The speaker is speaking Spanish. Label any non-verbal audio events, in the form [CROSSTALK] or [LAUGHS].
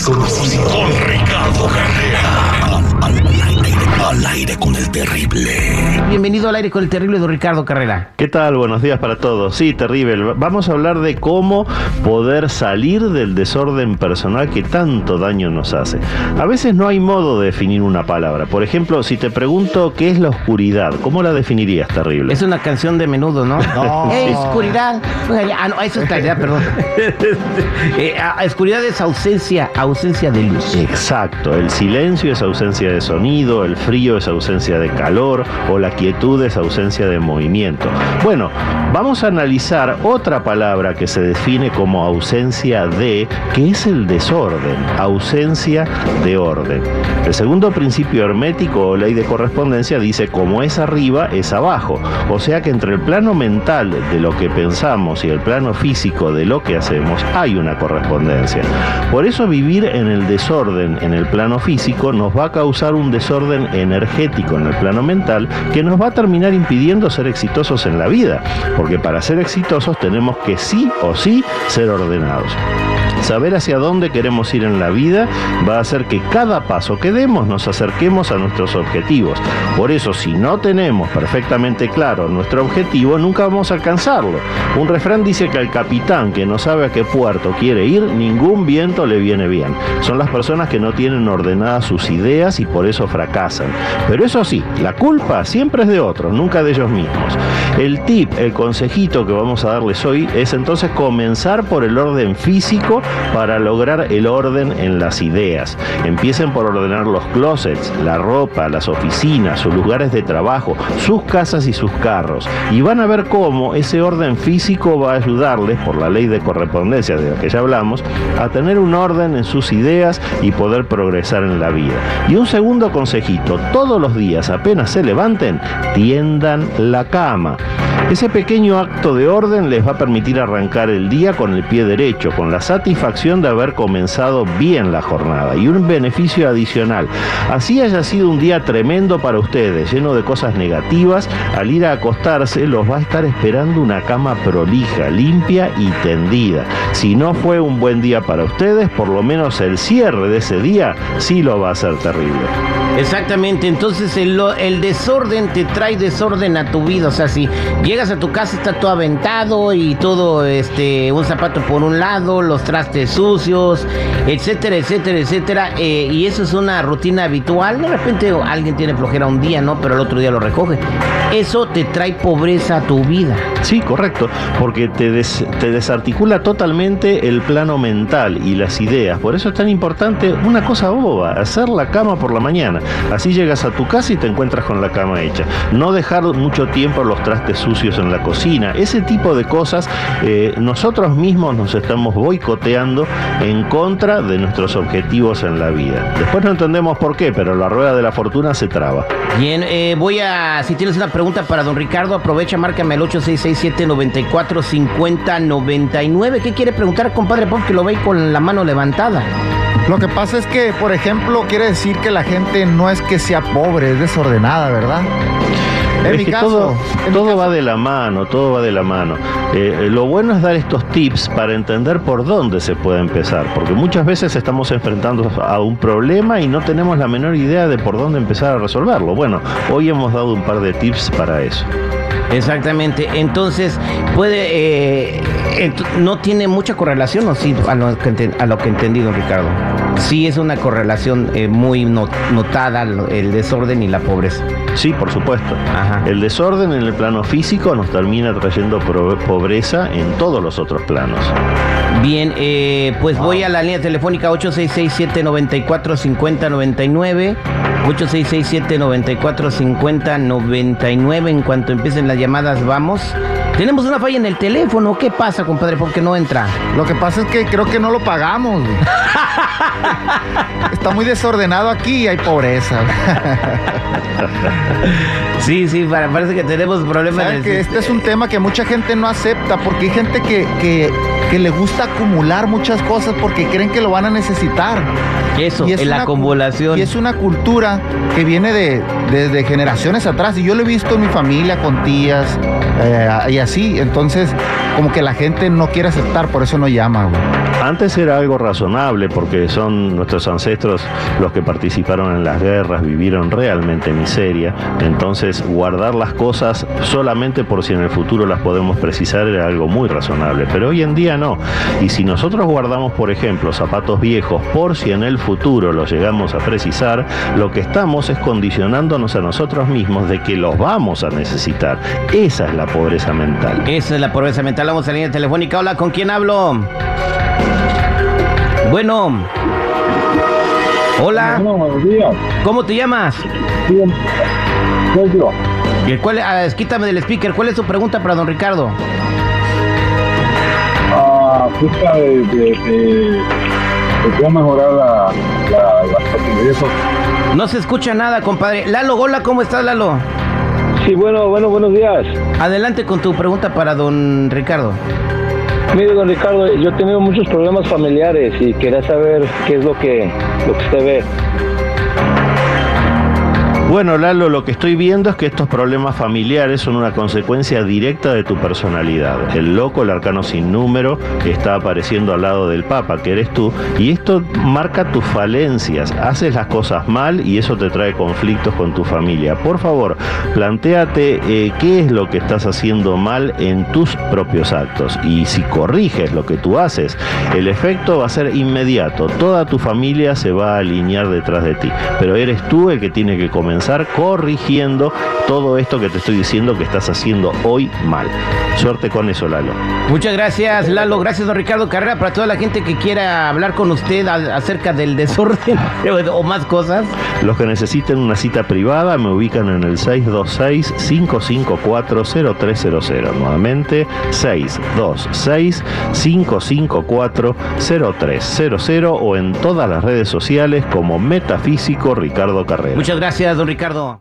desconocido. Con Ricardo Carrera. Aire, con el terrible. Bienvenido al aire con el terrible de Ricardo Carrera. ¿Qué tal? Buenos días para todos. Sí, terrible. Vamos a hablar de cómo poder salir del desorden personal que tanto daño nos hace. A veces no hay modo de definir una palabra. Por ejemplo, si te pregunto qué es la oscuridad, ¿cómo la definirías, terrible? Es una canción de menudo, ¿no? [LAUGHS] No. Eh, oscuridad. Ah, no, eso es claridad, perdón. [LAUGHS] Eh, ah, oscuridad es ausencia, ausencia de luz. Exacto, el silencio es ausencia de sonido, el frío es ausencia de calor o la quietud es ausencia de movimiento. Bueno, vamos a analizar otra palabra que se define como ausencia de, que es el desorden, ausencia de orden. El segundo principio hermético o ley de correspondencia dice como es arriba es abajo, o sea que entre el plano mental de lo que pensamos y el plano físico de lo que hacemos hay una correspondencia. Por eso vivir en el desorden en el plano físico nos va a causar un desorden energético en el plano mental que nos va a terminar impidiendo ser exitosos en la vida, porque para ser exitosos tenemos que sí o sí ser ordenados. Saber hacia dónde queremos ir en la vida va a hacer que cada paso que demos nos acerquemos a nuestros objetivos. Por eso, si no tenemos perfectamente claro nuestro objetivo, nunca vamos a alcanzarlo. Un refrán dice que al capitán que no sabe a qué puerto quiere ir, ningún viento le viene bien. Son las personas que no tienen ordenadas sus ideas y por eso fracasan. Pero eso sí, la culpa siempre es de otros, nunca de ellos mismos. El tip, el consejito que vamos a darles hoy es entonces comenzar por el orden físico para lograr el orden en las ideas. Empiecen por ordenar los closets, la ropa, las oficinas, sus lugares de trabajo, sus casas y sus carros. Y van a ver cómo ese orden físico va a ayudarles, por la ley de correspondencia de la que ya hablamos, a tener un orden en sus ideas y poder progresar en la vida. Y un segundo consejito, todos los días apenas se levanten, tiendan la cama. Ese pequeño acto de orden les va a permitir arrancar el día con el pie derecho, con la satisfacción de haber comenzado bien la jornada y un beneficio adicional. Así haya sido un día tremendo para ustedes, lleno de cosas negativas, al ir a acostarse los va a estar esperando una cama prolija, limpia y tendida. Si no fue un buen día para ustedes, por lo menos el cierre de ese día sí lo va a ser terrible. Exactamente, entonces el, desorden te trae desorden a tu vida, o sea, si llegas a tu casa está todo aventado y todo, este, un zapato por un lado, los trastes sucios, etcétera, etcétera, etcétera, eh, y eso es una rutina habitual, de repente alguien tiene flojera un día, ¿no? Pero el otro día lo recoge. Eso te trae pobreza a tu vida. Sí, correcto, porque te, des, desarticula totalmente el plano mental y las ideas, por eso es tan importante una cosa boba, hacer la cama por la mañana. Así llegas a tu casa y te encuentras con la cama hecha. No dejar mucho tiempo los trastes sucios en la cocina. Ese tipo de cosas eh, nosotros mismos nos estamos boicoteando en contra de nuestros objetivos en la vida. Después no entendemos por qué, pero la rueda de la fortuna se traba. Bien, eh, voy a, si tienes una pregunta para don Ricardo, aprovecha, márcame el 8667-945099. ¿Qué quiere preguntar, compadre Pop, que lo ve con la mano levantada? Lo que pasa es que, por ejemplo, quiere decir que la gente no es que sea pobre, es desordenada, ¿verdad? En mi caso, todo, todo va de la mano, todo va de la mano. Eh, lo bueno es dar estos tips para entender por dónde se puede empezar, porque muchas veces estamos enfrentando a un problema y no tenemos la menor idea de por dónde empezar a resolverlo. Bueno, hoy hemos dado un par de tips para eso. Exactamente. Entonces, puede. Eh, no tiene mucha correlación, ¿o sí? A lo que, a lo que entendí, don Ricardo. Sí, es una correlación eh, muy notada el desorden y la pobreza. Sí, por supuesto. Ajá. El desorden en el plano físico nos termina trayendo pobreza en todos los otros planos. Bien, eh, pues voy a la línea telefónica 8667-945099. 8667-945099. En cuanto empiecen las llamadas, vamos. Tenemos una falla en el teléfono. ¿Qué pasa, compadre? ¿Por qué no entra? Lo que pasa es que creo que no lo pagamos. [LAUGHS] Está muy desordenado aquí y hay pobreza. sí, sí, parece que tenemos problemas. ¿Saben que este es un tema que mucha gente no acepta porque hay gente que, que, que le gusta acumular muchas cosas porque creen que lo van a necesitar. Eso, y es la acumulación. Y es una cultura que viene de, de, generaciones atrás. Y yo lo he visto en mi familia, con tías eh, y así. Entonces, como que la gente no quiere aceptar, por eso no llama, güey. Antes era algo razonable porque son nuestros ancestros los que participaron en las guerras, vivieron realmente miseria, entonces guardar las cosas solamente por si en el futuro las podemos precisar era algo muy razonable, pero hoy en día no. Y si nosotros guardamos, por ejemplo, zapatos viejos por si en el futuro los llegamos a precisar, lo que estamos es condicionándonos a nosotros mismos de que los vamos a necesitar. Esa es la pobreza mental. Esa es la pobreza mental. Vamos a la línea telefónica. Hola, ¿con quién hablo? Bueno. Hola. Bueno, buenos días. ¿Cómo te llamas? Bien. Soy yo. ¿Y cuál, ah, quítame del speaker. ¿Cuál es su pregunta para don Ricardo? Ah, acerca de, de, de, de cómo mejorar la, la, posibilidades. No se escucha nada, compadre. Lalo, hola, ¿cómo estás, Lalo? Sí, bueno, bueno, buenos días. Adelante con tu pregunta para don Ricardo. Mire, don Ricardo, yo he tenido muchos problemas familiares y quería saber qué es lo que, lo que usted ve. Bueno, Lalo, lo que estoy viendo es que estos problemas familiares son una consecuencia directa de tu personalidad. El loco, el arcano sin número, está apareciendo al lado del Papa, que eres tú, y esto marca tus falencias. Haces las cosas mal y eso te trae conflictos con tu familia. Por favor, planteate eh, qué es lo que estás haciendo mal en tus propios actos. Y si corriges lo que tú haces, el efecto va a ser inmediato. Toda tu familia se va a alinear detrás de ti. Pero eres tú el que tiene que comenzar corrigiendo todo esto que te estoy diciendo que estás haciendo hoy mal. Suerte con eso, Lalo. Muchas gracias, Lalo. Gracias, don Ricardo Carrera. Para toda la gente que quiera hablar con usted acerca del desorden [LAUGHS] o más cosas. Los que necesiten una cita privada me ubican en el 626-554-0300. Nuevamente, 626-554-0300 o en todas las redes sociales como Metafísico Ricardo Carrera. Muchas gracias, don Ricardo.